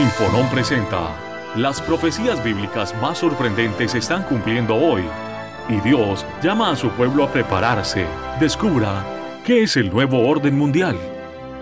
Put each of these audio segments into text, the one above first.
Infonón presenta. Las profecías bíblicas más sorprendentes están cumpliendo hoy. Y Dios llama a su pueblo a prepararse. Descubra qué es el nuevo orden mundial.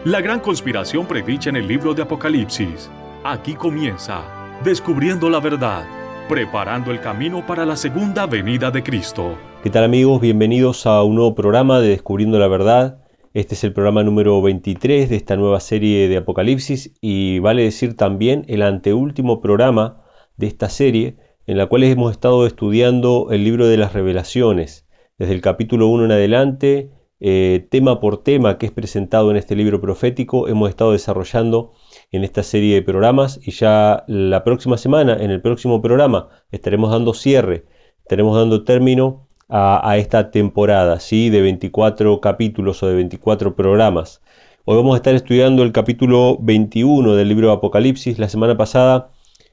La gran conspiración predicha en el libro de Apocalipsis. Aquí comienza. Descubriendo la verdad. Preparando el camino para la segunda venida de Cristo. ¿Qué tal amigos? Bienvenidos a un nuevo programa de Descubriendo la verdad. Este es el programa número 23 de esta nueva serie de Apocalipsis y vale decir también el anteúltimo programa de esta serie en la cual hemos estado estudiando el libro de las revelaciones, desde el capítulo 1 en adelante, eh, tema por tema que es presentado en este libro profético, hemos estado desarrollando en esta serie de programas y ya la próxima semana, en el próximo programa, estaremos dando cierre, estaremos dando término a, esta temporada, ¿sí? de 24 capítulos o de 24 programas. Hoy vamos a estar estudiando el capítulo 21 del libro de Apocalipsis. La semana pasada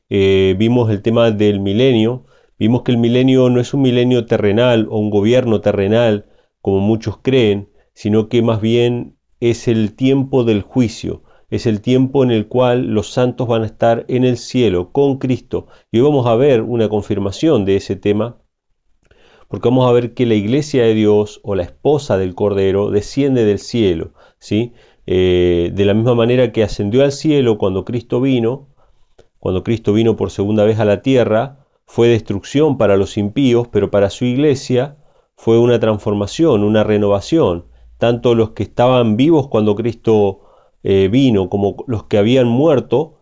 eh, vimos el tema del milenio. Vimos que el milenio no es un milenio terrenal o un gobierno terrenal, como muchos creen, sino que más bien es el tiempo del juicio, es el tiempo en el cual los santos van a estar en el cielo con Cristo. Y hoy vamos a ver una confirmación de ese tema porque vamos a ver que la iglesia de Dios o la esposa del Cordero desciende del cielo, ¿sí? Eh, de la misma manera que ascendió al cielo cuando Cristo vino, cuando Cristo vino por segunda vez a la tierra, fue destrucción para los impíos, pero para su iglesia fue una transformación, una renovación. Tanto los que estaban vivos cuando Cristo eh, vino como los que habían muerto,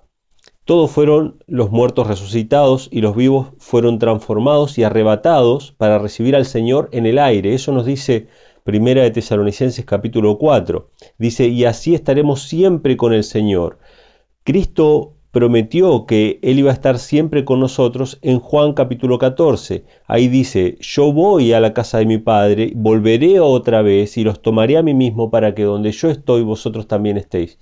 todos fueron los muertos resucitados y los vivos fueron transformados y arrebatados para recibir al Señor en el aire. Eso nos dice Primera de Tesalonicenses capítulo 4. Dice, y así estaremos siempre con el Señor. Cristo prometió que Él iba a estar siempre con nosotros en Juan capítulo 14. Ahí dice, yo voy a la casa de mi Padre, volveré otra vez y los tomaré a mí mismo para que donde yo estoy vosotros también estéis.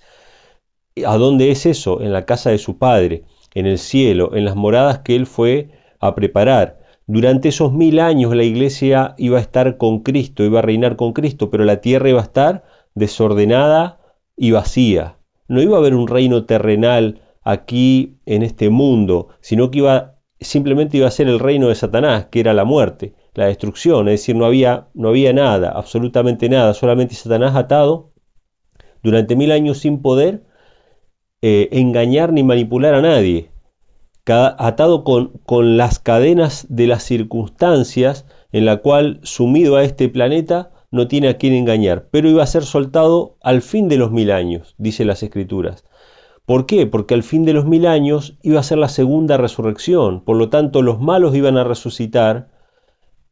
¿A dónde es eso? En la casa de su Padre, en el cielo, en las moradas que Él fue a preparar. Durante esos mil años la iglesia iba a estar con Cristo, iba a reinar con Cristo, pero la tierra iba a estar desordenada y vacía. No iba a haber un reino terrenal aquí en este mundo, sino que iba simplemente iba a ser el reino de Satanás, que era la muerte, la destrucción, es decir, no había, no había nada, absolutamente nada, solamente Satanás atado durante mil años sin poder eh, engañar ni manipular a nadie, atado con, las cadenas de las circunstancias en la cual sumido a este planeta no tiene a quien engañar, pero iba a ser soltado al fin de los mil años, dice las escrituras. ¿Por qué? Porque al fin de los mil años iba a ser la segunda resurrección, por lo tanto los malos iban a resucitar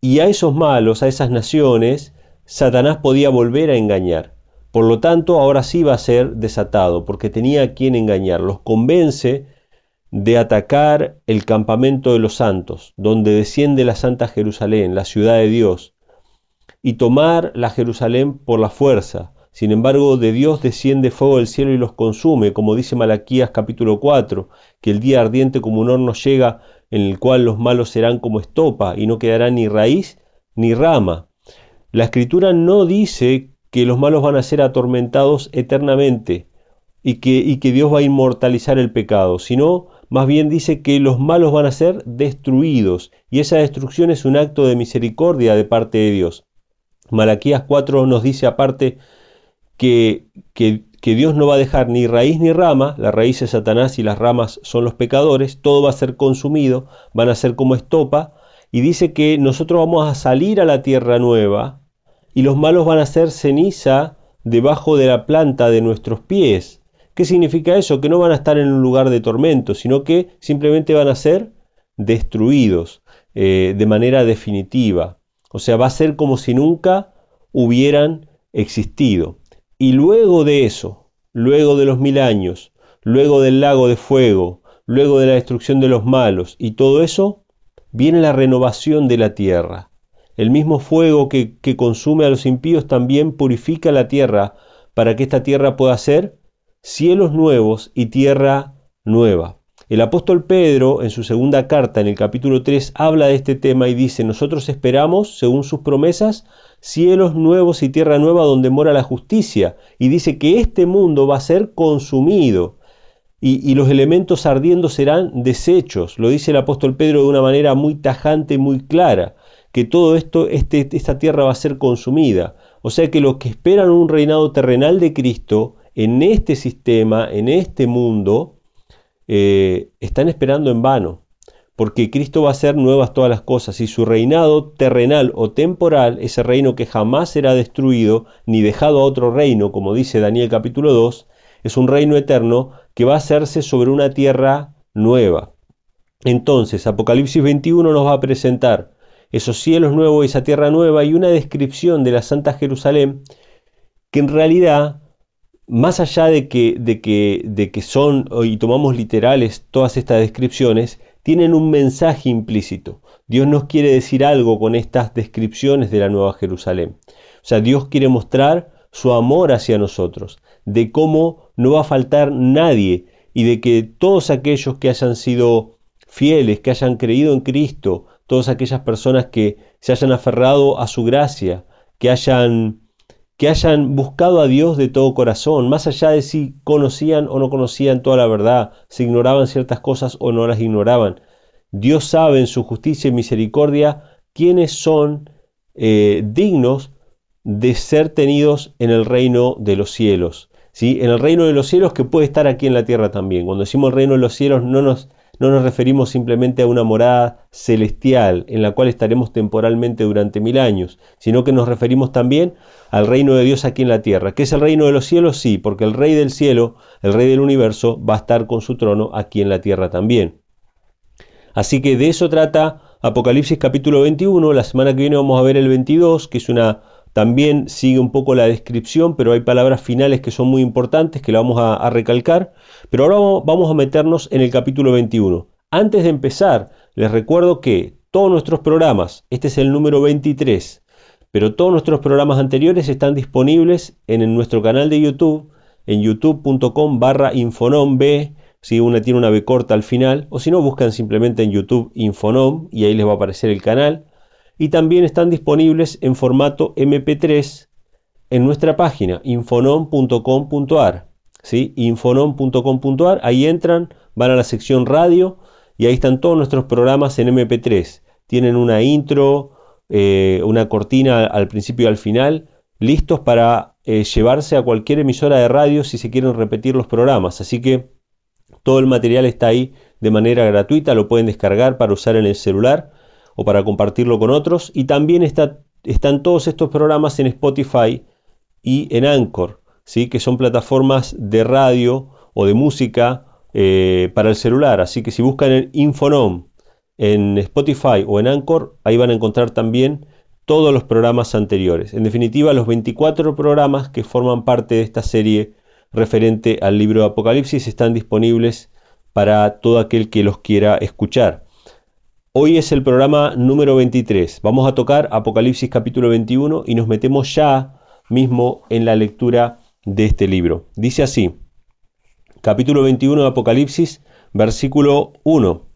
y a esos malos, a esas naciones, Satanás podía volver a engañar. Por lo tanto, ahora sí va a ser desatado, porque tenía a quien engañar. Los convence de atacar el campamento de los santos, donde desciende la Santa Jerusalén, la ciudad de Dios, y tomar la Jerusalén por la fuerza. Sin embargo, de Dios desciende fuego del cielo y los consume, como dice Malaquías capítulo 4, que el día ardiente como un horno llega, en el cual los malos serán como estopa, y no quedará ni raíz ni rama. La escritura no dice que los malos van a ser atormentados eternamente y que, y que Dios va a inmortalizar el pecado, sino más bien dice que los malos van a ser destruidos y esa destrucción es un acto de misericordia de parte de Dios. Malaquías 4 nos dice aparte que, que, que, Dios no va a dejar ni raíz ni rama, la raíz es Satanás y las ramas son los pecadores, todo va a ser consumido, van a ser como estopa, y dice que nosotros vamos a salir a la tierra nueva, y los malos van a ser ceniza debajo de la planta de nuestros pies. ¿Qué significa eso? Que no van a estar en un lugar de tormento, sino que simplemente van a ser destruidos eh, de manera definitiva. O sea, va a ser como si nunca hubieran existido. Y luego de eso, luego de los mil años, luego del lago de fuego, luego de la destrucción de los malos y todo eso, viene la renovación de la tierra. El mismo fuego que, consume a los impíos también purifica la tierra para que esta tierra pueda ser cielos nuevos y tierra nueva. El apóstol Pedro, en su segunda carta, en el capítulo 3, habla de este tema y dice, nosotros esperamos, según sus promesas, cielos nuevos y tierra nueva donde mora la justicia. Y dice que este mundo va a ser consumido. y, los elementos ardiendo serán desechos. Lo dice el apóstol Pedro de una manera muy tajante, muy clara, que todo esto, este, esta tierra va a ser consumida. O sea que los que esperan un reinado terrenal de Cristo en este sistema, en este mundo, eh, están esperando en vano, porque Cristo va a hacer nuevas todas las cosas y su reinado terrenal o temporal, ese reino que jamás será destruido ni dejado a otro reino, como dice Daniel capítulo 2, es un reino eterno que va a hacerse sobre una tierra nueva. Entonces, Apocalipsis 21 nos va a presentar esos cielos nuevos, esa tierra nueva y una descripción de la Santa Jerusalén que en realidad, más allá de que, de que, de que son y tomamos literales todas estas descripciones, tienen un mensaje implícito. Dios nos quiere decir algo con estas descripciones de la Nueva Jerusalén. O sea, Dios quiere mostrar su amor hacia nosotros, de cómo no va a faltar nadie y de que todos aquellos que hayan sido fieles, que hayan creído en Cristo, todas aquellas personas que se hayan aferrado a su gracia, que hayan que hayan buscado a Dios de todo corazón, más allá de si conocían o no conocían toda la verdad, si ignoraban ciertas cosas o no las ignoraban. Dios sabe en su justicia y misericordia quiénes son eh, dignos de ser tenidos en el reino de los cielos. ¿sí? En el reino de los cielos que puede estar aquí en la tierra también. Cuando decimos el reino de los cielos no nos, no nos referimos simplemente a una morada celestial en la cual estaremos temporalmente durante mil años, sino que nos referimos también al reino de Dios aquí en la tierra. ¿Qué es el reino de los cielos? Sí, porque el rey del cielo, el rey del universo, va a estar con su trono aquí en la tierra también. Así que de eso trata Apocalipsis capítulo 21. La semana que viene vamos a ver el 22, que es una también sigue un poco la descripción, pero hay palabras finales que son muy importantes que la vamos a, recalcar. Pero ahora vamos a meternos en el capítulo 21. Antes de empezar, les recuerdo que todos nuestros programas, este es el número 23, pero todos nuestros programas anteriores están disponibles en, nuestro canal de YouTube, en youtube.com barra infonomb, si una tiene una B corta al final, o si no, buscan simplemente en YouTube Infonom y ahí les va a aparecer el canal y también están disponibles en formato MP3 en nuestra página infonom.com.ar. ¿sí? Infonom.com.ar, ahí entran, van a la sección radio y ahí están todos nuestros programas en MP3. Tienen una intro, eh, una cortina al principio y al final, listos para eh, llevarse a cualquier emisora de radio si se quieren repetir los programas. Así que todo el material está ahí de manera gratuita, lo pueden descargar para usar en el celular o para compartirlo con otros. Y también están todos estos programas en Spotify y en Anchor, ¿sí? que son plataformas de radio o de música eh, para el celular. Así que si buscan en Infonom en Spotify o en Anchor, ahí van a encontrar también todos los programas anteriores. En definitiva, los 24 programas que forman parte de esta serie referente al libro de Apocalipsis están disponibles para todo aquel que los quiera escuchar. Hoy es el programa número 23. Vamos a tocar Apocalipsis capítulo 21 y nos metemos ya mismo en la lectura de este libro. Dice así, capítulo 21 de Apocalipsis, versículo 1.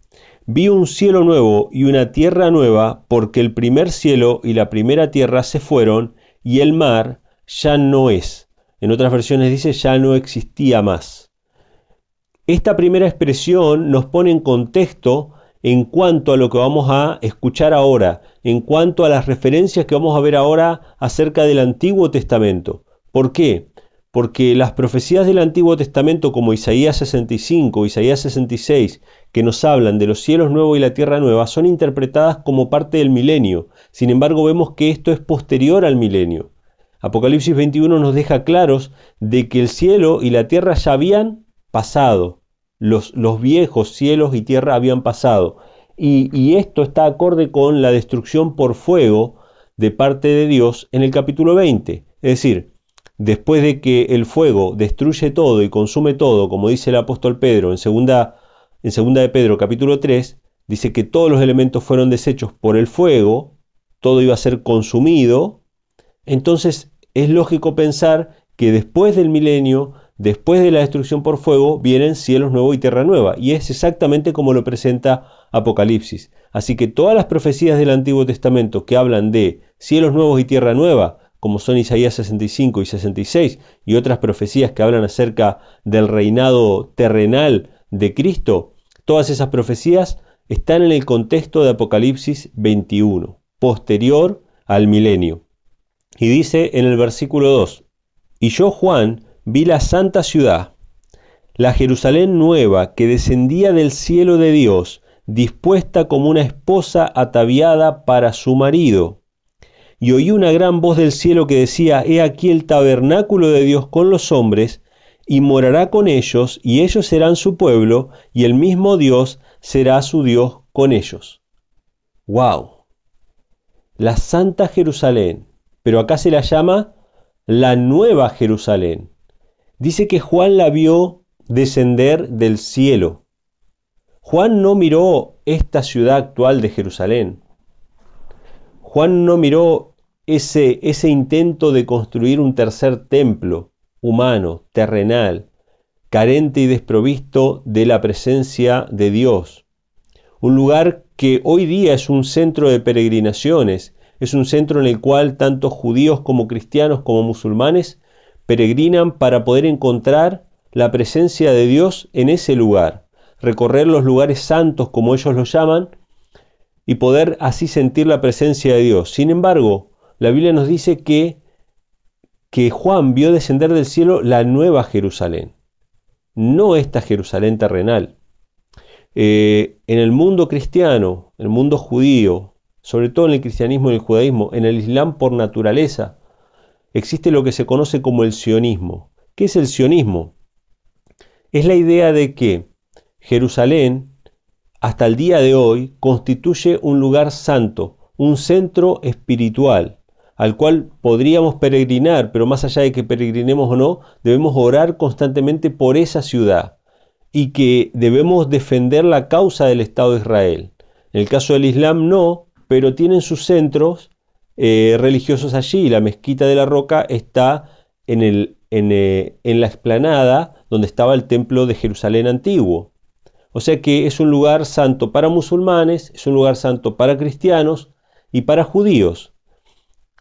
Vi un cielo nuevo y una tierra nueva, porque el primer cielo y la primera tierra se fueron y el mar ya no es. En otras versiones dice ya no existía más. Esta primera expresión nos pone en contexto en cuanto a lo que vamos a escuchar ahora, en cuanto a las referencias que vamos a ver ahora acerca del Antiguo Testamento. ¿Por qué? Porque las profecías del Antiguo Testamento como Isaías 65, Isaías 66, que nos hablan de los cielos nuevos y la tierra nueva, son interpretadas como parte del milenio. Sin embargo, vemos que esto es posterior al milenio. Apocalipsis 21 nos deja claros de que el cielo y la tierra ya habían pasado, los, viejos cielos y tierra habían pasado. Y, esto está acorde con la destrucción por fuego de parte de Dios en el capítulo 20. Es decir, después de que el fuego destruye todo y consume todo, como dice el apóstol Pedro en segunda, en segunda de Pedro capítulo 3, dice que todos los elementos fueron deshechos por el fuego, todo iba a ser consumido, entonces es lógico pensar que después del milenio Después de la destrucción por fuego vienen cielos nuevos y tierra nueva, y es exactamente como lo presenta Apocalipsis. Así que todas las profecías del Antiguo Testamento que hablan de cielos nuevos y tierra nueva como son Isaías 65 y 66 y otras profecías que hablan acerca del reinado terrenal de Cristo, todas esas profecías están en el contexto de Apocalipsis 21, posterior al milenio. Y dice en el versículo 2, Y yo Juan vi la santa ciudad, la Jerusalén nueva que descendía del cielo de Dios, dispuesta como una esposa ataviada para su marido. Y oí una gran voz del cielo que decía, He aquí el tabernáculo de Dios con los hombres, y morará con ellos, y ellos serán su pueblo, y el mismo Dios será su Dios con ellos. ¡Wow! La Santa Jerusalén, pero acá se la llama la Nueva Jerusalén. Dice que Juan la vio descender del cielo. Juan no miró esta ciudad actual de Jerusalén. Juan no miró ese, ese intento de construir un tercer templo humano, terrenal, carente y desprovisto de la presencia de Dios. Un lugar que hoy día es un centro de peregrinaciones, es un centro en el cual tanto judíos como cristianos como musulmanes peregrinan para poder encontrar la presencia de Dios en ese lugar, recorrer los lugares santos como ellos lo llaman y poder así sentir la presencia de Dios. Sin embargo, la Biblia nos dice que, que Juan vio descender del cielo la nueva Jerusalén, no esta Jerusalén terrenal. Eh, en el mundo cristiano, el mundo judío, sobre todo en el cristianismo y el judaísmo, en el islam por naturaleza, existe lo que se conoce como el sionismo. ¿Qué es el sionismo? es la idea de que Jerusalén, hasta el día de hoy, constituye un lugar santo, un centro espiritual, al cual podríamos peregrinar, pero más allá de que peregrinemos o no, debemos orar constantemente por esa ciudad y que debemos defender la causa del Estado de Israel. En el caso del Islam no, pero tienen sus centros eh, religiosos allí. La mezquita de la roca está en, el, en, eh, en la explanada donde estaba el templo de Jerusalén antiguo. O sea que es un lugar santo para musulmanes, es un lugar santo para cristianos y para judíos.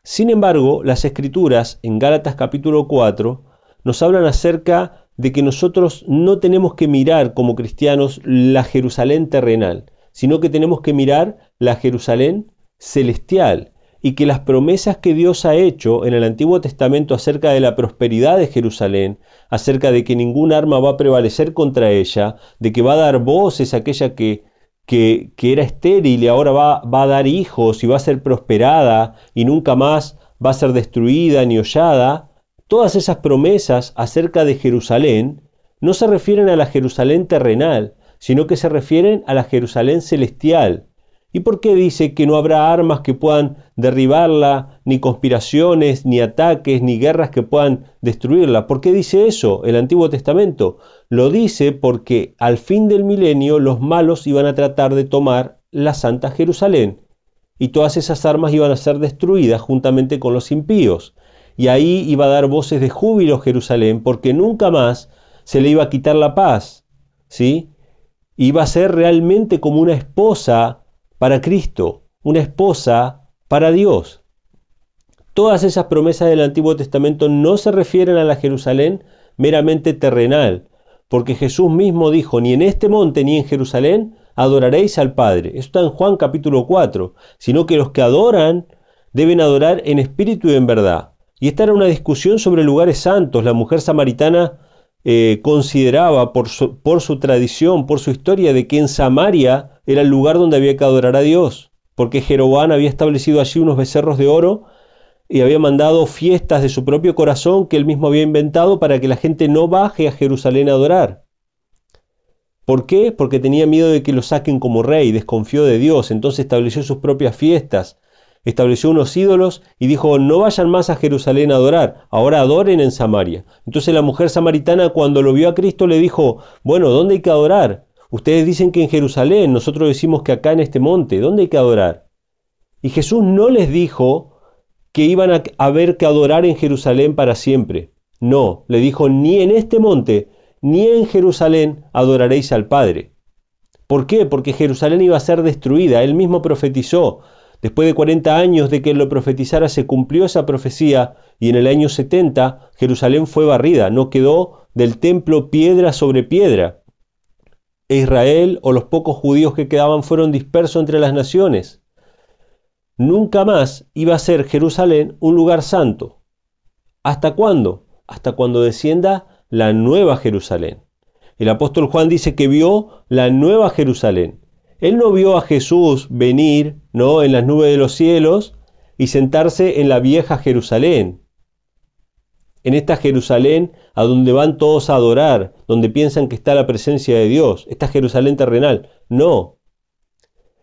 Sin embargo, las escrituras en Gálatas capítulo 4 nos hablan acerca de que nosotros no tenemos que mirar como cristianos la Jerusalén terrenal, sino que tenemos que mirar la Jerusalén celestial, y que las promesas que Dios ha hecho en el Antiguo Testamento acerca de la prosperidad de Jerusalén, acerca de que ningún arma va a prevalecer contra ella, de que va a dar voces a aquella que, que, era estéril y ahora va, va a dar hijos y va a ser prosperada y nunca más va a ser destruida ni hollada, todas esas promesas acerca de Jerusalén no se refieren a la Jerusalén terrenal, sino que se refieren a la Jerusalén celestial, ¿Y por qué dice que no habrá armas que puedan derribarla, ni conspiraciones, ni ataques, ni guerras que puedan destruirla? ¿Por qué dice eso el Antiguo Testamento? Lo dice porque al fin del milenio los malos iban a tratar de tomar la Santa Jerusalén y todas esas armas iban a ser destruidas juntamente con los impíos. Y ahí iba a dar voces de júbilo Jerusalén porque nunca más se le iba a quitar la paz. ¿Sí? Iba a ser realmente como una esposa para Cristo, una esposa para Dios. Todas esas promesas del Antiguo Testamento no se refieren a la Jerusalén meramente terrenal, porque Jesús mismo dijo, ni en este monte ni en Jerusalén adoraréis al Padre. Esto está en Juan capítulo 4, sino que los que adoran deben adorar en espíritu y en verdad. Y esta era una discusión sobre lugares santos. La mujer samaritana eh, consideraba por su, tradición, por su historia, de que en Samaria era el lugar donde había que adorar a Dios, porque Jeroboam había establecido allí unos becerros de oro y había mandado fiestas de su propio corazón que él mismo había inventado para que la gente no baje a Jerusalén a adorar. ¿Por qué? Porque tenía miedo de que lo saquen como rey, desconfió de Dios, entonces estableció sus propias fiestas, estableció unos ídolos y dijo, no vayan más a Jerusalén a adorar, ahora adoren en Samaria. Entonces la mujer samaritana cuando lo vio a Cristo le dijo, bueno, ¿dónde hay que adorar? Ustedes dicen que en Jerusalén, nosotros decimos que acá en este monte, ¿dónde hay que adorar? Y Jesús no les dijo que iban a haber que adorar en Jerusalén para siempre. No, le dijo, ni en este monte, ni en Jerusalén adoraréis al Padre. ¿Por qué? Porque Jerusalén iba a ser destruida. Él mismo profetizó, Después de 40 años de que lo profetizara, se cumplió esa profecía y en el año 70 Jerusalén fue barrida, no quedó del templo piedra sobre piedra. Israel o los pocos judíos que quedaban fueron dispersos entre las naciones. Nunca más iba a ser Jerusalén un lugar santo. ¿Hasta cuándo? Hasta cuando descienda la nueva Jerusalén. El apóstol Juan dice que vio la nueva Jerusalén. Él no vio a Jesús venir, ¿no? en las nubes de los cielos y sentarse en la vieja Jerusalén. En esta Jerusalén a donde van todos a adorar, donde piensan que está la presencia de Dios, esta Jerusalén terrenal. No.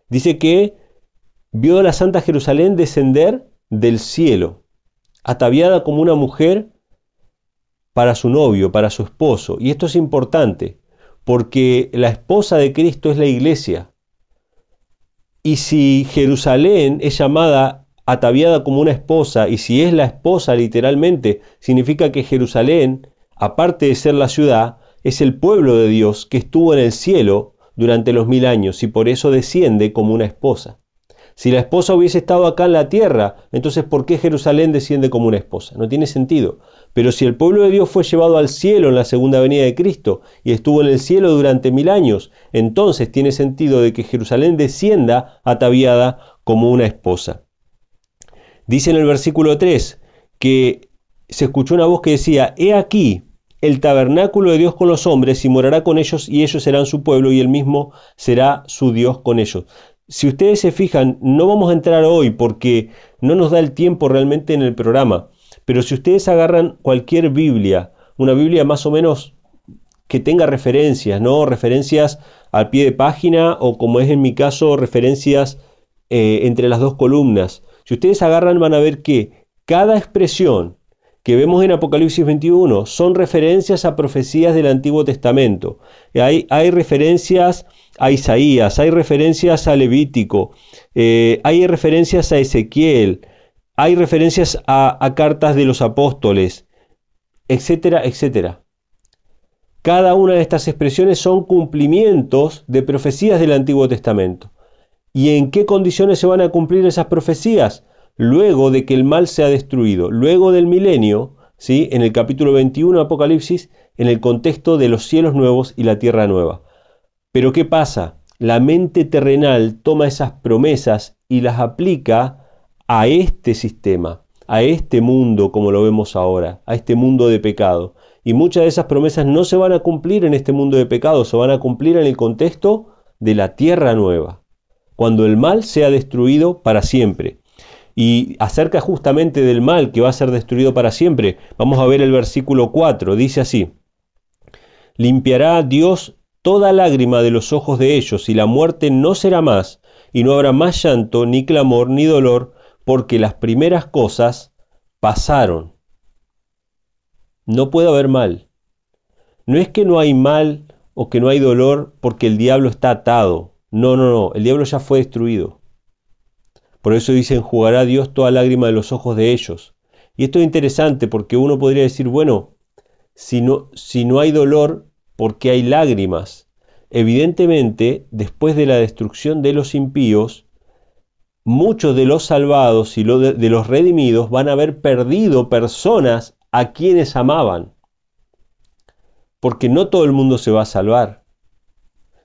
Dice que vio la Santa Jerusalén descender del cielo, ataviada como una mujer para su novio, para su esposo. Y esto es importante, porque la esposa de Cristo es la iglesia. Y si Jerusalén es llamada ataviada como una esposa, y si es la esposa literalmente, significa que Jerusalén, aparte de ser la ciudad, es el pueblo de Dios que estuvo en el cielo durante los mil años y por eso desciende como una esposa. Si la esposa hubiese estado acá en la tierra, entonces ¿por qué Jerusalén desciende como una esposa? No tiene sentido. Pero si el pueblo de Dios fue llevado al cielo en la segunda venida de Cristo y estuvo en el cielo durante mil años, entonces tiene sentido de que Jerusalén descienda ataviada como una esposa. Dice en el versículo 3 que se escuchó una voz que decía, He aquí el tabernáculo de Dios con los hombres y morará con ellos y ellos serán su pueblo y él mismo será su Dios con ellos. Si ustedes se fijan, no vamos a entrar hoy porque no nos da el tiempo realmente en el programa, pero si ustedes agarran cualquier Biblia, una Biblia más o menos que tenga referencias, ¿no? Referencias al pie de página o como es en mi caso, referencias eh, entre las dos columnas. Si ustedes agarran van a ver que cada expresión que vemos en Apocalipsis 21 son referencias a profecías del Antiguo Testamento. Hay, referencias a Isaías, hay referencias a Levítico, eh, hay referencias a Ezequiel, hay referencias a, cartas de los apóstoles, etcétera, etcétera. Cada una de estas expresiones son cumplimientos de profecías del Antiguo Testamento. ¿Y en qué condiciones se van a cumplir esas profecías? Luego de que el mal sea destruido, luego del milenio, ¿sí? en el capítulo 21 de Apocalipsis, en el contexto de los cielos nuevos y la tierra nueva. Pero ¿qué pasa? La mente terrenal toma esas promesas y las aplica a este sistema, a este mundo como lo vemos ahora, a este mundo de pecado. Y muchas de esas promesas no se van a cumplir en este mundo de pecado, se van a cumplir en el contexto de la tierra nueva, cuando el mal sea destruido para siempre. Y acerca justamente del mal que va a ser destruido para siempre, vamos a ver el versículo 4, dice así, limpiará Dios toda lágrima de los ojos de ellos, y la muerte no será más, y no habrá más llanto, ni clamor, ni dolor, porque las primeras cosas pasaron. No puede haber mal. No es que no hay mal o que no hay dolor porque el diablo está atado. No, no, no, el diablo ya fue destruido. Por eso dicen, jugará Dios toda lágrima de los ojos de ellos. Y esto es interesante porque uno podría decir, bueno, si no, si no hay dolor, ¿por qué hay lágrimas? Evidentemente, después de la destrucción de los impíos, muchos de los salvados y de los redimidos van a haber perdido personas a quienes amaban. Porque no todo el mundo se va a salvar.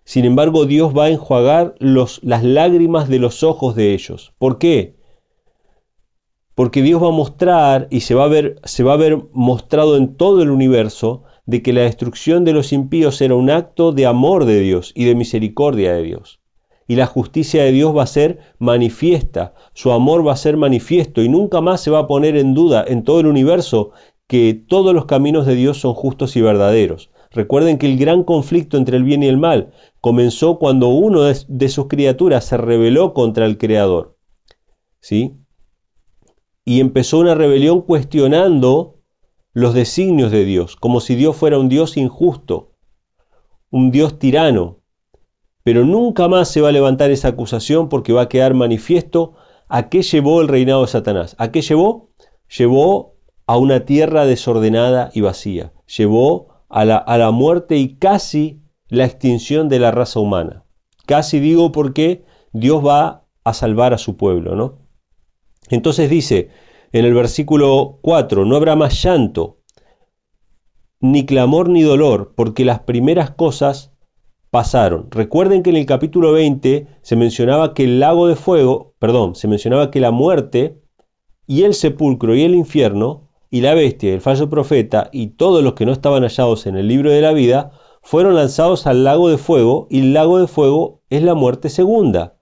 Sin embargo, Dios va a enjuagar las lágrimas de los ojos de ellos. ¿Por qué? Porque Dios va a mostrar y se va a ver, se va a ver mostrado en todo el universo de que la destrucción de los impíos era un acto de amor de Dios y de misericordia de Dios y la justicia de Dios va a ser manifiesta, su amor va a ser manifiesto y nunca más se va a poner en duda en todo el universo que todos los caminos de Dios son justos y verdaderos. Recuerden que el gran conflicto entre el bien y el mal comenzó cuando uno de, sus criaturas se rebeló contra el Creador. ¿Sí? Y empezó una rebelión cuestionando los designios de Dios, como si Dios fuera un Dios injusto, un Dios tirano, pero nunca más se va a levantar esa acusación porque va a quedar manifiesto a qué llevó el reinado de Satanás. ¿A qué llevó? Llevó a una tierra desordenada y vacía. Llevó a la, a la muerte y casi la extinción de la raza humana. Casi digo porque Dios va a salvar a su pueblo, ¿no? Entonces dice en el versículo 4, no habrá más llanto, ni clamor ni dolor, porque las primeras cosas pasaron. Recuerden que en el capítulo 20 se mencionaba que el lago de fuego, perdón, se mencionaba que la muerte y el sepulcro y el infierno y la bestia y el falso profeta y todos los que no estaban hallados en el libro de la vida fueron lanzados al lago de fuego y el lago de fuego es la muerte segunda.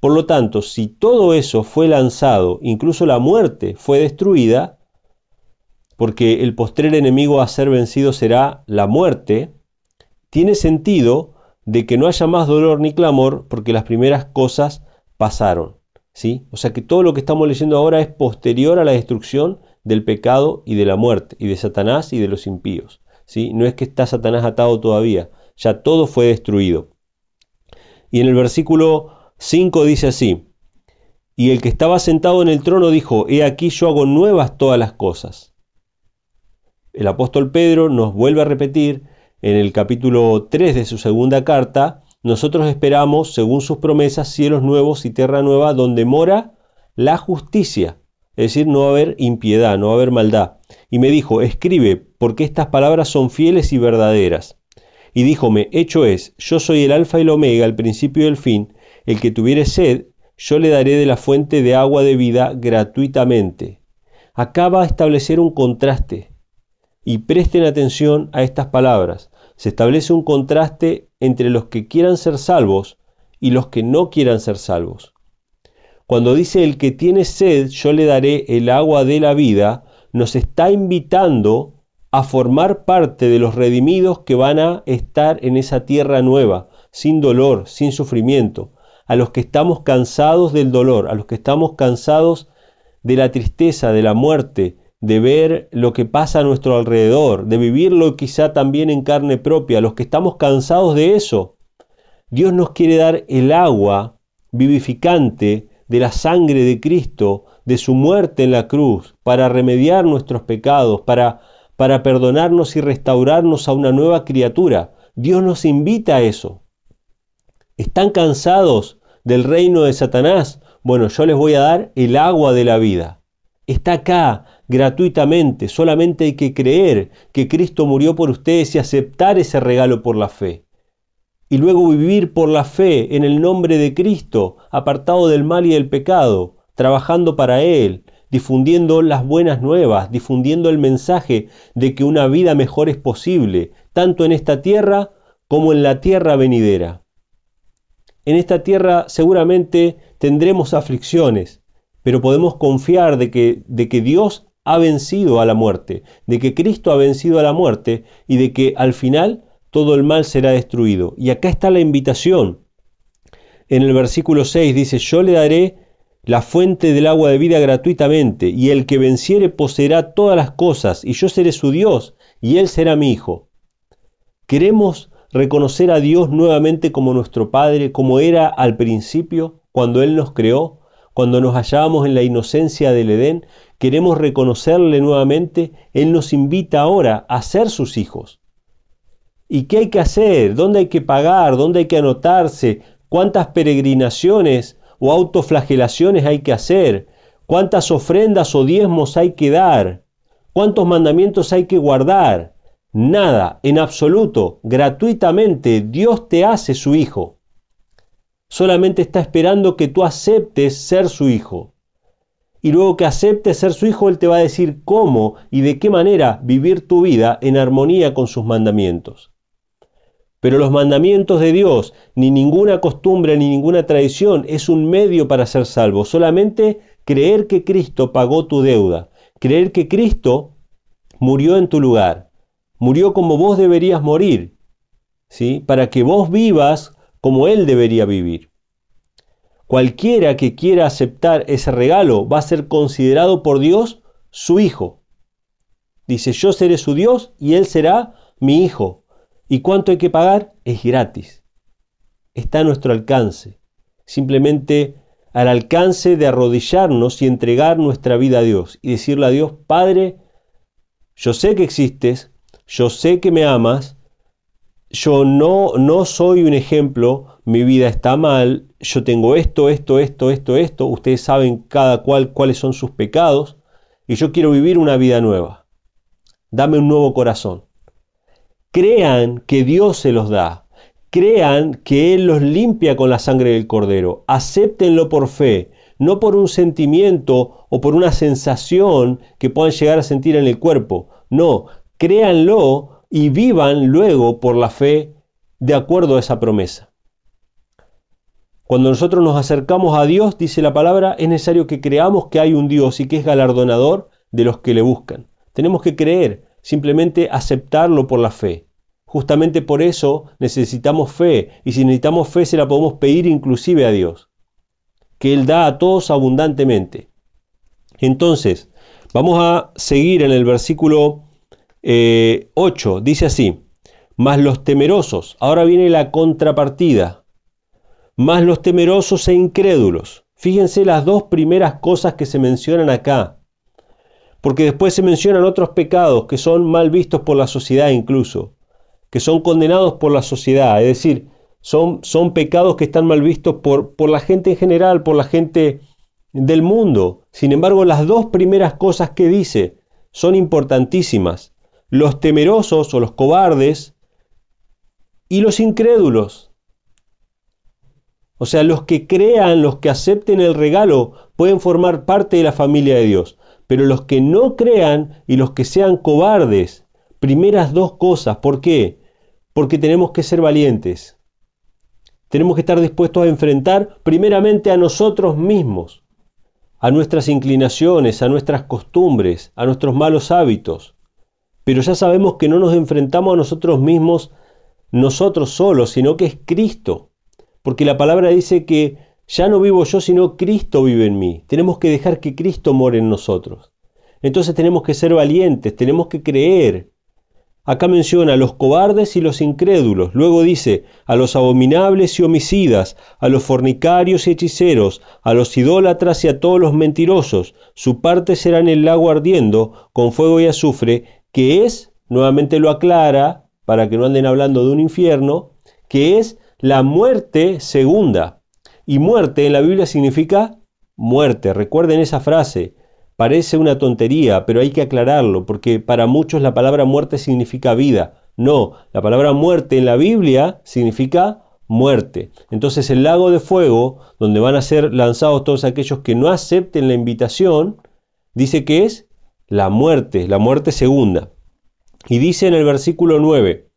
Por lo tanto, si todo eso fue lanzado, incluso la muerte fue destruida, porque el postrer enemigo a ser vencido será la muerte, tiene sentido de que no haya más dolor ni clamor porque las primeras cosas pasaron. ¿sí? O sea que todo lo que estamos leyendo ahora es posterior a la destrucción del pecado y de la muerte, y de Satanás y de los impíos. ¿sí? No es que está Satanás atado todavía, ya todo fue destruido. Y en el versículo 5 dice así, y el que estaba sentado en el trono dijo, he aquí yo hago nuevas todas las cosas. El apóstol Pedro nos vuelve a repetir en el capítulo 3 de su segunda carta, nosotros esperamos, según sus promesas, cielos nuevos y tierra nueva, donde mora la justicia. Es decir, no va a haber impiedad, no va a haber maldad. Y me dijo, escribe, porque estas palabras son fieles y verdaderas. Y díjome, hecho es, yo soy el alfa y el omega, el principio y el fin, el que tuviere sed, yo le daré de la fuente de agua de vida gratuitamente. Acaba de establecer un contraste. Y presten atención a estas palabras. Se establece un contraste entre los que quieran ser salvos y los que no quieran ser salvos. Cuando dice el que tiene sed, yo le daré el agua de la vida, nos está invitando a formar parte de los redimidos que van a estar en esa tierra nueva, sin dolor, sin sufrimiento, a los que estamos cansados del dolor, a los que estamos cansados de la tristeza, de la muerte, de ver lo que pasa a nuestro alrededor, de vivirlo quizá también en carne propia, los que estamos cansados de eso. Dios nos quiere dar el agua vivificante de la sangre de Cristo, de su muerte en la cruz, para remediar nuestros pecados, para, para perdonarnos y restaurarnos a una nueva criatura. Dios nos invita a eso. ¿Están cansados del reino de Satanás, bueno, yo les voy a dar el agua de la vida. Está acá gratuitamente, solamente hay que creer que Cristo murió por ustedes y aceptar ese regalo por la fe. Y luego vivir por la fe en el nombre de Cristo, apartado del mal y del pecado, trabajando para Él, difundiendo las buenas nuevas, difundiendo el mensaje de que una vida mejor es posible, tanto en esta tierra como en la tierra venidera. En esta tierra seguramente tendremos aflicciones, pero podemos confiar de que, de que Dios ha vencido a la muerte, de que Cristo ha vencido a la muerte y de que al final todo el mal será destruido. Y acá está la invitación. En el versículo 6 dice, yo le daré la fuente del agua de vida gratuitamente, y el que venciere poseerá todas las cosas, y yo seré su Dios, y él será mi hijo. Queremos reconocer a Dios nuevamente como nuestro Padre, como era al principio, cuando Él nos creó, cuando nos hallábamos en la inocencia del Edén, queremos reconocerle nuevamente, Él nos invita ahora a ser sus hijos. ¿Y qué hay que hacer? ¿Dónde hay que pagar? ¿Dónde hay que anotarse? ¿Cuántas peregrinaciones o autoflagelaciones hay que hacer? ¿Cuántas ofrendas o diezmos hay que dar? ¿Cuántos mandamientos hay que guardar? Nada, en absoluto, gratuitamente, Dios te hace su hijo. Solamente está esperando que tú aceptes ser su hijo. Y luego que aceptes ser su hijo, Él te va a decir cómo y de qué manera vivir tu vida en armonía con sus mandamientos. Pero los mandamientos de Dios, ni ninguna costumbre ni ninguna tradición es un medio para ser salvo. Solamente creer que Cristo pagó tu deuda, creer que Cristo murió en tu lugar murió como vos deberías morir, ¿sí? para que vos vivas como Él debería vivir. Cualquiera que quiera aceptar ese regalo va a ser considerado por Dios su hijo. Dice, yo seré su Dios y Él será mi hijo. ¿Y cuánto hay que pagar? Es gratis. Está a nuestro alcance. Simplemente al alcance de arrodillarnos y entregar nuestra vida a Dios y decirle a Dios, Padre, yo sé que existes, yo sé que me amas, yo no, no soy un ejemplo, mi vida está mal, yo tengo esto, esto, esto, esto, esto, ustedes saben cada cual cuáles son sus pecados, y yo quiero vivir una vida nueva. Dame un nuevo corazón. Crean que Dios se los da, crean que Él los limpia con la sangre del cordero, acéptenlo por fe, no por un sentimiento o por una sensación que puedan llegar a sentir en el cuerpo, no, créanlo y vivan luego por la fe de acuerdo a esa promesa. Cuando nosotros nos acercamos a Dios, dice la palabra, es necesario que creamos que hay un Dios y que es galardonador de los que le buscan. Tenemos que creer, simplemente aceptarlo por la fe. Justamente por eso necesitamos fe y si necesitamos fe se la podemos pedir inclusive a Dios, que Él da a todos abundantemente. Entonces, vamos a seguir en el versículo 8, eh, dice así, más los temerosos, ahora viene la contrapartida, más los temerosos e incrédulos. Fíjense las dos primeras cosas que se mencionan acá, porque después se mencionan otros pecados que son mal vistos por la sociedad incluso que son condenados por la sociedad, es decir, son, son pecados que están mal vistos por, por la gente en general, por la gente del mundo. Sin embargo, las dos primeras cosas que dice son importantísimas. Los temerosos o los cobardes y los incrédulos. O sea, los que crean, los que acepten el regalo, pueden formar parte de la familia de Dios. Pero los que no crean y los que sean cobardes, primeras dos cosas. ¿Por qué? porque tenemos que ser valientes. Tenemos que estar dispuestos a enfrentar primeramente a nosotros mismos, a nuestras inclinaciones, a nuestras costumbres, a nuestros malos hábitos. Pero ya sabemos que no nos enfrentamos a nosotros mismos nosotros solos, sino que es Cristo. Porque la palabra dice que ya no vivo yo, sino Cristo vive en mí. Tenemos que dejar que Cristo more en nosotros. Entonces tenemos que ser valientes, tenemos que creer, Acá menciona a los cobardes y los incrédulos, luego dice a los abominables y homicidas, a los fornicarios y hechiceros, a los idólatras y a todos los mentirosos, su parte será en el lago ardiendo con fuego y azufre, que es, nuevamente lo aclara, para que no anden hablando de un infierno, que es la muerte segunda. Y muerte en la Biblia significa muerte, recuerden esa frase, Parece una tontería, pero hay que aclararlo, porque para muchos la palabra muerte significa vida. No, la palabra muerte en la Biblia significa muerte. Entonces el lago de fuego, donde van a ser lanzados todos aquellos que no acepten la invitación, dice que es la muerte, la muerte segunda. Y dice en el versículo 9,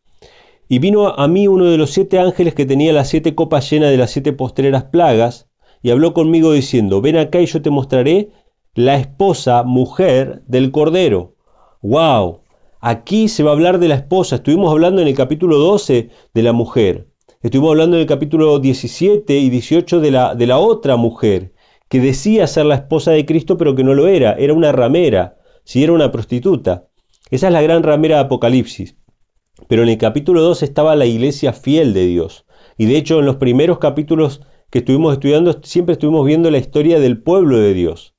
y vino a mí uno de los siete ángeles que tenía las siete copas llenas de las siete postreras plagas, y habló conmigo diciendo, ven acá y yo te mostraré la esposa, mujer del Cordero. ¡Wow! Aquí se va a hablar de la esposa. Estuvimos hablando en el capítulo 12 de la mujer. Estuvimos hablando en el capítulo 17 y 18 de la, de la otra mujer, que decía ser la esposa de Cristo, pero que no lo era. Era una ramera, si era una prostituta. Esa es la gran ramera de Apocalipsis. Pero en el capítulo 2 estaba la iglesia fiel de Dios. Y de hecho en los primeros capítulos que estuvimos estudiando siempre estuvimos viendo la historia del pueblo de Dios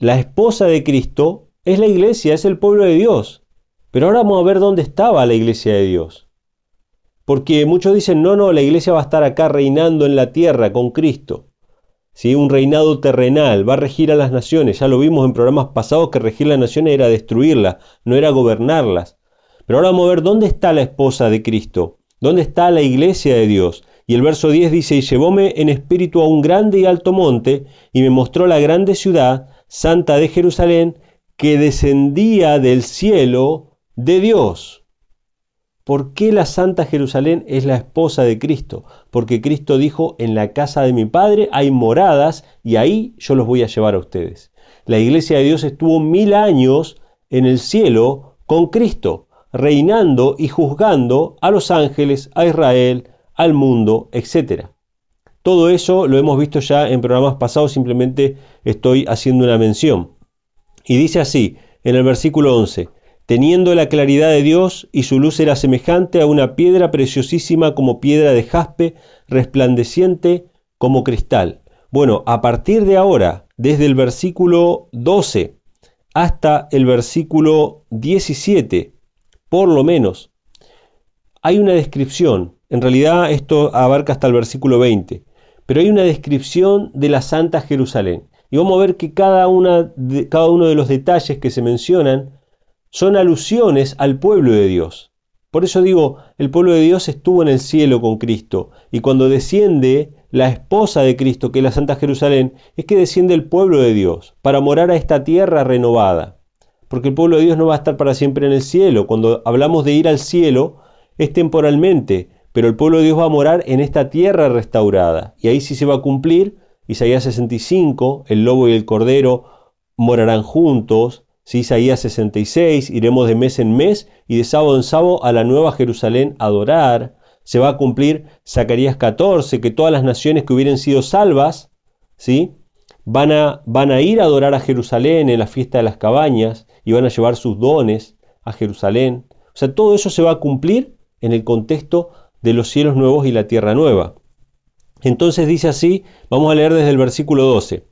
la esposa de Cristo es la iglesia, es el pueblo de Dios. Pero ahora vamos a ver dónde estaba la iglesia de Dios. Porque muchos dicen, no, no, la iglesia va a estar acá reinando en la tierra con Cristo. ¿Sí? Un reinado terrenal, va a regir a las naciones. Ya lo vimos en programas pasados que regir las naciones era destruirlas, no era gobernarlas. Pero ahora vamos a ver dónde está la esposa de Cristo, dónde está la iglesia de Dios. Y el verso 10 dice, y llevóme en espíritu a un grande y alto monte, y me mostró la grande ciudad, santa de Jerusalén, que descendía del cielo de Dios. ¿Por qué la Santa Jerusalén es la esposa de Cristo? Porque Cristo dijo, en la casa de mi Padre hay moradas y ahí yo los voy a llevar a ustedes. La iglesia de Dios estuvo mil años en el cielo con Cristo, reinando y juzgando a los ángeles, a Israel, al mundo, etc. Todo eso lo hemos visto ya en programas pasados, simplemente estoy haciendo una mención. Y dice así, en el versículo 11, teniendo la claridad de Dios y su luz era semejante a una piedra preciosísima como piedra de jaspe, resplandeciente como cristal. Bueno, a partir de ahora, desde el versículo 12 hasta el versículo 17, por lo menos, hay una descripción, en realidad esto abarca hasta el versículo 20, pero hay una descripción de la Santa Jerusalén. Y vamos a ver que cada, una de, cada uno de los detalles que se mencionan son alusiones al pueblo de Dios. Por eso digo, el pueblo de Dios estuvo en el cielo con Cristo, y cuando desciende la esposa de Cristo, que es la Santa Jerusalén, es que desciende el pueblo de Dios para morar a esta tierra renovada. Porque el pueblo de Dios no va a estar para siempre en el cielo. Cuando hablamos de ir al cielo, es temporalmente, pero el pueblo de Dios va a morar en esta tierra restaurada. Y ahí sí se va a cumplir Isaías 65, el lobo y el cordero morarán juntos. Isaías 66, iremos de mes en mes y de sábado en sábado a la nueva Jerusalén a adorar se va a cumplir Zacarías 14, que todas las naciones que hubieran sido salvas, ¿sí? Van a, van a ir a adorar a Jerusalén en la fiesta de las cabañas y van a llevar sus dones a Jerusalén. O sea, todo eso se va a cumplir en el contexto de los cielos nuevos y la tierra nueva. Entonces dice así, vamos a leer desde el versículo 12.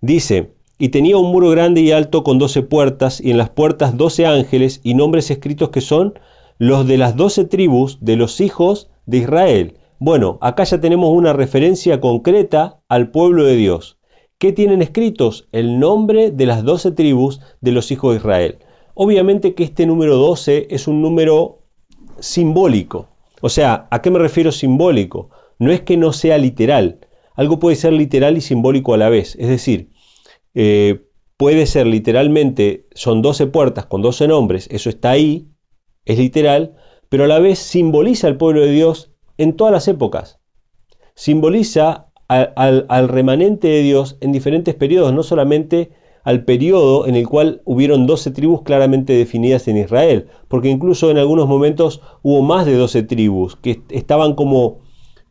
Dice, y tenía un muro grande y alto con doce puertas, y en las puertas doce ángeles y nombres escritos que son los de las doce tribus de los hijos de Israel. Bueno, acá ya tenemos una referencia concreta al pueblo de Dios. ¿Qué tienen escritos? El nombre de las doce tribus de los hijos de Israel. Obviamente que este número 12 es un número simbólico. O sea, ¿a qué me refiero simbólico? No es que no sea literal. Algo puede ser literal y simbólico a la vez. Es decir, eh, puede ser literalmente, son 12 puertas con 12 nombres, eso está ahí, es literal, pero a la vez simboliza al pueblo de Dios en todas las épocas. Simboliza al, remanente de Dios en diferentes periodos, no solamente al periodo en el cual hubieron 12 tribus claramente definidas en Israel, porque incluso en algunos momentos hubo más de 12 tribus que estaban como,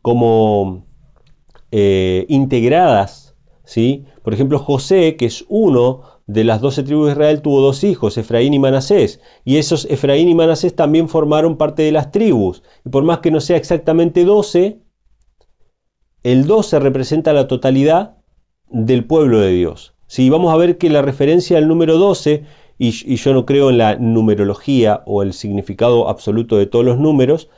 como eh, integradas. ¿Sí? Por ejemplo, José, que es uno de las doce tribus de Israel tuvo dos hijos, Efraín y Manasés, y esos Efraín y Manasés también formaron parte de las tribus. Y por más que no sea exactamente doce, el doce representa la totalidad del pueblo de Dios. Si vamos a ver que la referencia al número 12, y, yo no creo en la numerología o el significado absoluto de todos los números,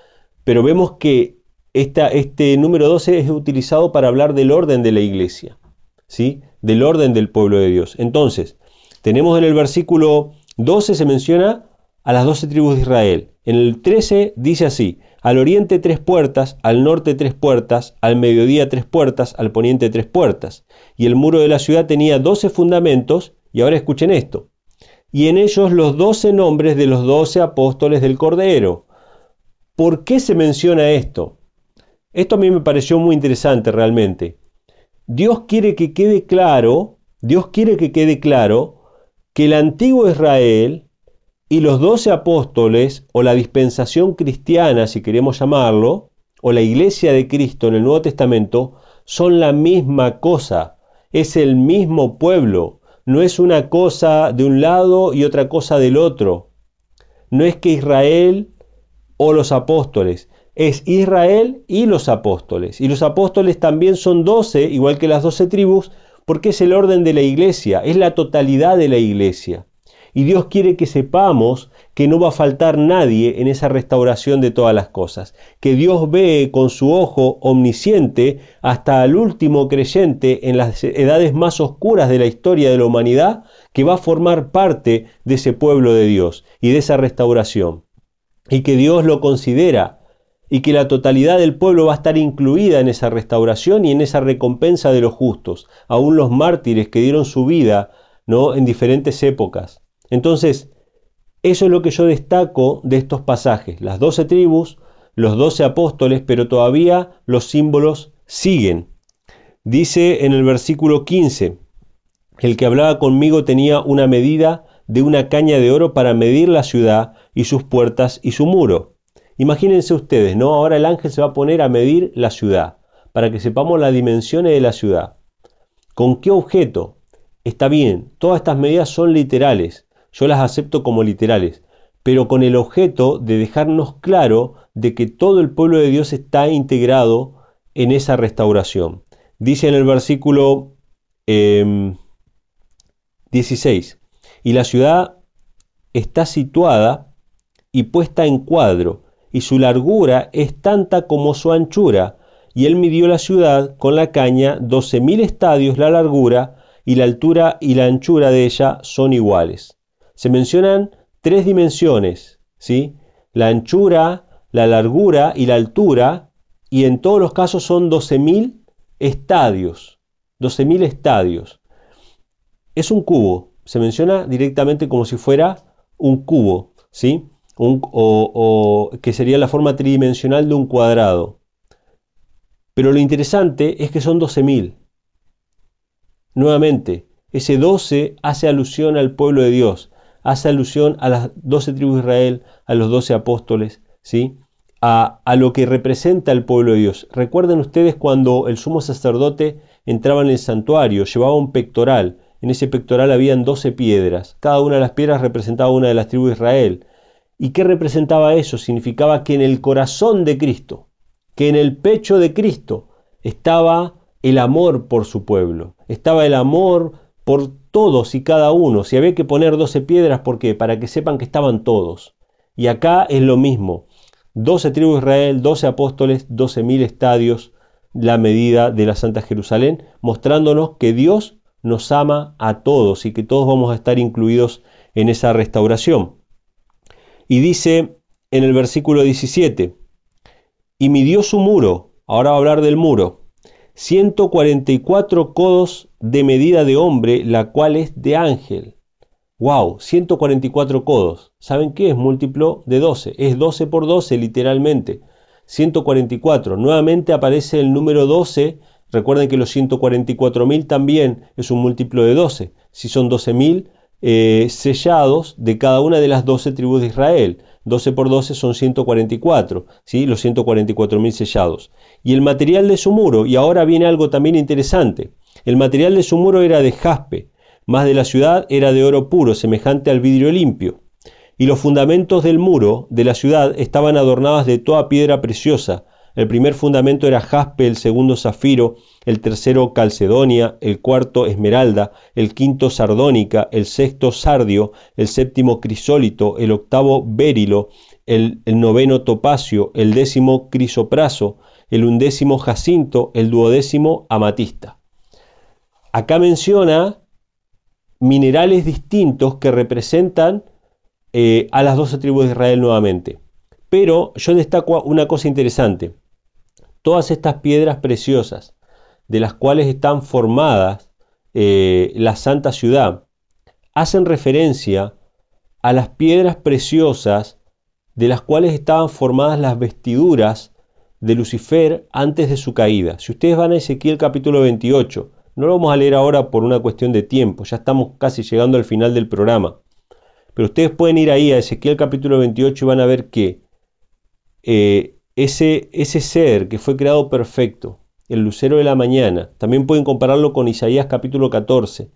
pero vemos que este número 12 es utilizado para hablar del orden de la iglesia, ¿sí? del orden del pueblo de Dios. Entonces, tenemos en el versículo 12 se menciona a las doce tribus de Israel. En el 13 dice así, al oriente tres puertas, al norte tres puertas, al mediodía tres puertas, al poniente tres puertas. Y el muro de la ciudad tenía doce fundamentos, y ahora escuchen esto, y en ellos los doce nombres de los doce apóstoles del Cordero. ¿Por qué se menciona esto? Esto a mí me pareció muy interesante realmente. Dios quiere que quede claro, Dios quiere que quede claro que el antiguo Israel y los doce apóstoles, o la dispensación cristiana, si queremos llamarlo, o la iglesia de Cristo en el Nuevo Testamento, son la misma cosa, es el mismo pueblo, no es una cosa de un lado y otra cosa del otro. No es que Israel o los apóstoles, es Israel y los apóstoles. Y los apóstoles también son doce, igual que las doce tribus, porque es el orden de la iglesia, es la totalidad de la iglesia. Y Dios quiere que sepamos que no va a faltar nadie en esa restauración de todas las cosas, que Dios ve con su ojo omnisciente hasta al último creyente en las edades más oscuras de la historia de la humanidad, que va a formar parte de ese pueblo de Dios y de esa restauración. Y que Dios lo considera y que la totalidad del pueblo va a estar incluida en esa restauración y en esa recompensa de los justos, aún los mártires que dieron su vida ¿no? en diferentes épocas. Entonces, eso es lo que yo destaco de estos pasajes, las doce tribus, los doce apóstoles, pero todavía los símbolos siguen. Dice en el versículo 15, el que hablaba conmigo tenía una medida de una caña de oro para medir la ciudad y sus puertas y su muro Imagínense ustedes, ¿no? Ahora el ángel se va a poner a medir la ciudad, para que sepamos las dimensiones de la ciudad. ¿Con qué objeto? Está bien, todas estas medidas son literales, yo las acepto como literales, pero con el objeto de dejarnos claro de que todo el pueblo de Dios está integrado en esa restauración. Dice en el versículo 16, em, y la ciudad está situada y puesta en cuadro, y su largura es tanta como su anchura, y él midió la ciudad con la caña doce mil estadios la largura, y la altura y la anchura de ella son iguales. Se mencionan tres dimensiones, ¿sí? La anchura, la largura y la altura, y en todos los casos son doce mil estadios. doce mil estadios. Es un cubo, se menciona directamente como si fuera un cubo, ¿sí? O, que sería la forma tridimensional de un cuadrado. Pero lo interesante es que son 12.000. Nuevamente, ese 12 hace alusión al pueblo de Dios, hace alusión a las 12 tribus de Israel, a los 12 apóstoles, ¿sí? A, a, lo que representa el pueblo de Dios. Recuerden ustedes cuando el sumo sacerdote entraba en el santuario, llevaba un pectoral, en ese pectoral habían 12 piedras, cada una de las piedras representaba una de las tribus de Israel. ¿Y qué representaba eso? Significaba que en el corazón de Cristo, que en el pecho de Cristo estaba el amor por su pueblo, estaba el amor por todos y cada uno. Si había que poner 12 piedras, ¿por qué? Para que sepan que estaban todos. Y acá es lo mismo. 12 tribus de Israel, 12 apóstoles, 12 mil estadios, la medida de la Santa Jerusalén, mostrándonos que Dios nos ama a todos y que todos vamos a estar incluidos en esa restauración. Y dice en el versículo 17, y midió su muro, ahora va a hablar del muro, 144 codos de medida de hombre, la cual es de ángel. ¡Wow! 144 codos. ¿Saben qué? Es múltiplo de 12. Es 12 por 12 literalmente. 144. Nuevamente aparece el número 12. Recuerden que los 144.000 también es un múltiplo de 12. Si son 12.000, eh, sellados de cada una de las 12 tribus de Israel. 12 por 12 son 144, ¿sí? los 144.000 sellados. Y el material de su muro, y ahora viene algo también interesante, el material de su muro era de jaspe, más de la ciudad era de oro puro, semejante al vidrio limpio. Y los fundamentos del muro de la ciudad estaban adornados de toda piedra preciosa. El primer fundamento era jaspe, el segundo zafiro, el tercero calcedonia, el cuarto esmeralda, el quinto sardónica, el sexto sardio, el séptimo crisólito, el octavo berilo, el, noveno topacio, el décimo crisopraso, el undécimo jacinto, el duodécimo amatista. Acá menciona minerales distintos que representan eh, a las doce tribus de Israel nuevamente. Pero yo destaco una cosa interesante. Todas estas piedras preciosas, de las cuales están formadas eh, la santa ciudad, hacen referencia a las piedras preciosas de las cuales estaban formadas las vestiduras de Lucifer antes de su caída. Si ustedes van a Ezequiel capítulo 28, no lo vamos a leer ahora por una cuestión de tiempo, ya estamos casi llegando al final del programa, pero ustedes pueden ir ahí a Ezequiel capítulo 28 y van a ver que eh, ese, ese ser que fue creado perfecto, el lucero de la mañana. También pueden compararlo con Isaías capítulo 14.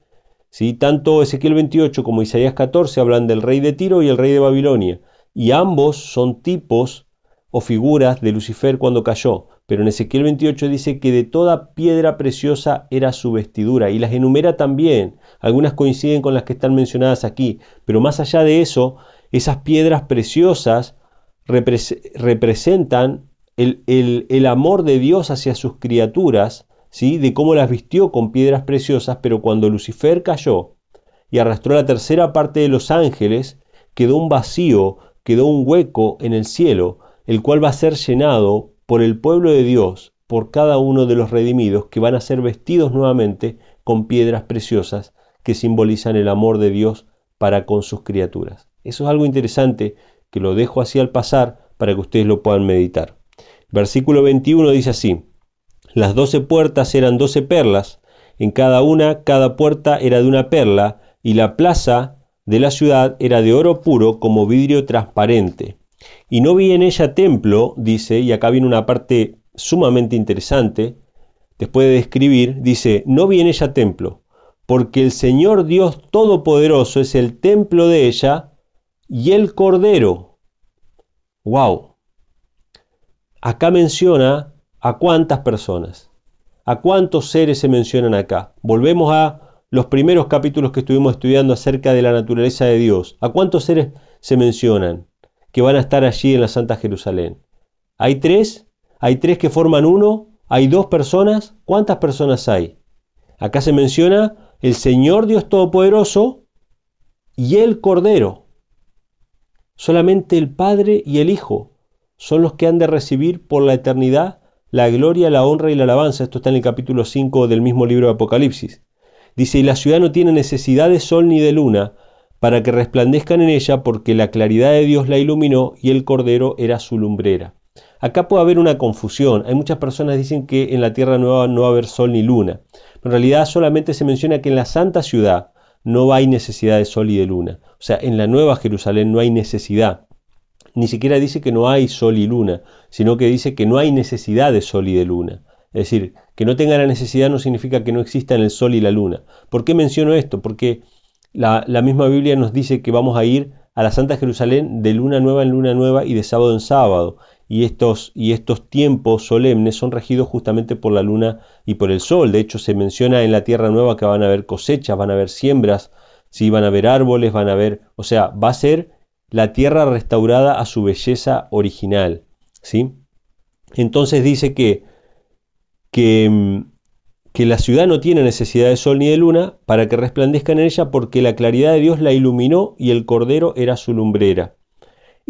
¿sí? Tanto Ezequiel 28 como Isaías 14 hablan del rey de Tiro y el rey de Babilonia. Y ambos son tipos o figuras de Lucifer cuando cayó. Pero en Ezequiel 28 dice que de toda piedra preciosa era su vestidura. Y las enumera también. Algunas coinciden con las que están mencionadas aquí. Pero más allá de eso, esas piedras preciosas representan el, amor de Dios hacia sus criaturas, ¿sí? de cómo las vistió con piedras preciosas, pero cuando Lucifer cayó y arrastró la tercera parte de los ángeles, quedó un vacío, quedó un hueco en el cielo, el cual va a ser llenado por el pueblo de Dios, por cada uno de los redimidos, que van a ser vestidos nuevamente con piedras preciosas que simbolizan el amor de Dios para con sus criaturas. Eso es algo interesante que lo dejo así al pasar para que ustedes lo puedan meditar. Versículo 21 dice así, las doce puertas eran doce perlas, en cada una cada puerta era de una perla, y la plaza de la ciudad era de oro puro como vidrio transparente. Y no vi en ella templo, dice, y acá viene una parte sumamente interesante, después de describir, dice, no vi en ella templo, porque el Señor Dios Todopoderoso es el templo de ella y el Cordero. ¡Wow! Acá menciona a cuántas personas, a cuántos seres se mencionan acá. Volvemos a los primeros capítulos que estuvimos estudiando acerca de la naturaleza de Dios. ¿A cuántos seres se mencionan? que van a estar allí en la Santa Jerusalén. Hay tres, hay tres que forman uno, hay dos personas, ¿cuántas personas hay? Acá se menciona el Señor Dios Todopoderoso y el Cordero. Solamente el Padre y el Hijo son los que han de recibir por la eternidad la gloria, la honra y la alabanza. Esto está en el capítulo 5 del mismo libro de Apocalipsis. Dice, y la ciudad no tiene necesidad de sol ni de luna para que resplandezcan en ella, porque la claridad de Dios la iluminó y el Cordero era su lumbrera. Acá puede haber una confusión. Hay muchas personas que dicen que en la Tierra Nueva no va a haber sol ni luna. En realidad solamente se menciona que en la Santa Ciudad no hay necesidad de sol y de luna. O sea, en la Nueva Jerusalén no hay necesidad. Ni siquiera dice que no hay sol y luna, sino que dice que no hay necesidad de sol y de luna. Es decir, que no tenga la necesidad no significa que no existan el sol y la luna. ¿Por qué menciono esto? Porque la, la misma Biblia nos dice que vamos a ir a la Santa Jerusalén de luna nueva en luna nueva y de sábado en sábado y estos, y estos tiempos solemnes son regidos justamente por la luna y por el sol. De hecho, se menciona en la Tierra Nueva que van a haber cosechas, van a haber siembras, ¿sí? van a haber árboles, van a haber, o sea, va a ser la tierra restaurada a su belleza original. ¿sí? Entonces dice que, que, mm, que la ciudad no tiene necesidad de sol ni de luna para que resplandezcan en ella porque la claridad de Dios la iluminó y el Cordero era su lumbrera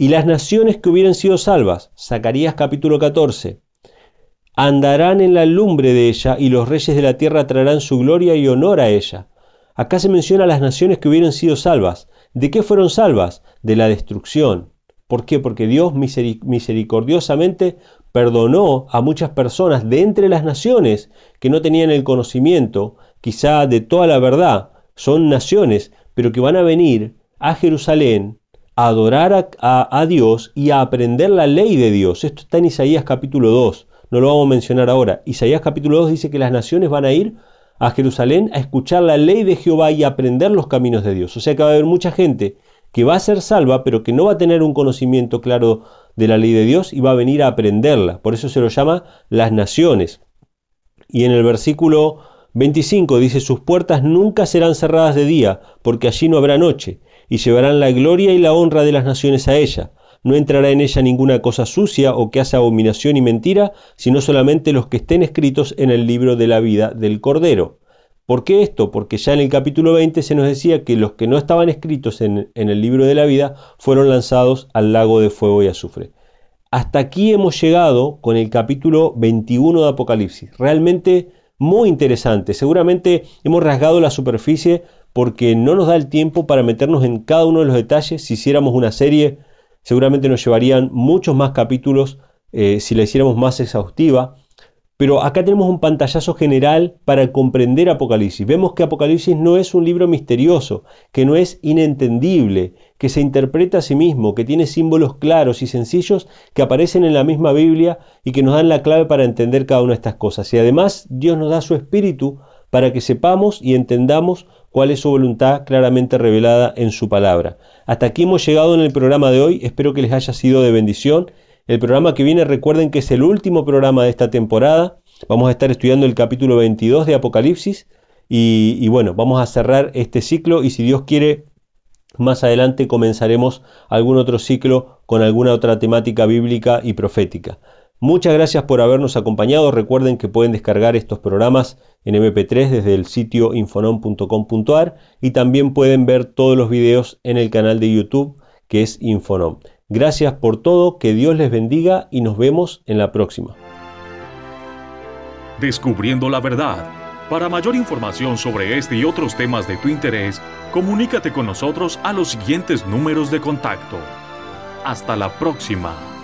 y las naciones que hubieran sido salvas, Zacarías capítulo 14, andarán en la lumbre de ella y los reyes de la tierra traerán su gloria y honor a ella. Acá se menciona las naciones que hubieran sido salvas. ¿De qué fueron salvas? De la destrucción. ¿Por qué? Porque Dios misericordiosamente perdonó a muchas personas de entre las naciones que no tenían el conocimiento, quizá de toda la verdad. Son naciones, pero que van a venir a Jerusalén adorar a, Dios y a aprender la ley de Dios. Esto está en Isaías capítulo 2, no lo vamos a mencionar ahora. Isaías capítulo 2 dice que las naciones van a ir a Jerusalén a escuchar la ley de Jehová y a aprender los caminos de Dios. O sea que va a haber mucha gente que va a ser salva, pero que no va a tener un conocimiento claro de la ley de Dios y va a venir a aprenderla. Por eso se lo llama las naciones. Y en el versículo 25 dice, sus puertas nunca serán cerradas de día, porque allí no habrá noche y llevarán la gloria y la honra de las naciones a ella. No entrará en ella ninguna cosa sucia o que hace abominación y mentira, sino solamente los que estén escritos en el libro de la vida del Cordero. ¿Por qué esto? Porque ya en el capítulo 20 se nos decía que los que no estaban escritos en, en el libro de la vida fueron lanzados al lago de fuego y azufre. Hasta aquí hemos llegado con el capítulo 21 de Apocalipsis. Realmente muy interesante. Seguramente hemos rasgado la superficie porque no nos da el tiempo para meternos en cada uno de los detalles. Si hiciéramos una serie, seguramente nos llevarían muchos más capítulos eh, si la hiciéramos más exhaustiva. Pero acá tenemos un pantallazo general para comprender Apocalipsis. Vemos que Apocalipsis no es un libro misterioso, que no es inentendible, que se interpreta a sí mismo, que tiene símbolos claros y sencillos que aparecen en la misma Biblia y que nos dan la clave para entender cada una de estas cosas. Y además Dios nos da su espíritu para que sepamos y entendamos cuál es su voluntad claramente revelada en su palabra. Hasta aquí hemos llegado en el programa de hoy, espero que les haya sido de bendición. El programa que viene recuerden que es el último programa de esta temporada, vamos a estar estudiando el capítulo 22 de Apocalipsis y, bueno, vamos a cerrar este ciclo y si Dios quiere, más adelante comenzaremos algún otro ciclo con alguna otra temática bíblica y profética. Muchas gracias por habernos acompañado. Recuerden que pueden descargar estos programas en MP3 desde el sitio infonom.com.ar y también pueden ver todos los videos en el canal de YouTube que es Infonom. Gracias por todo, que Dios les bendiga y nos vemos en la próxima. Descubriendo la verdad. Para mayor información sobre este y otros temas de tu interés, comunícate con nosotros a los siguientes números de contacto. Hasta la próxima.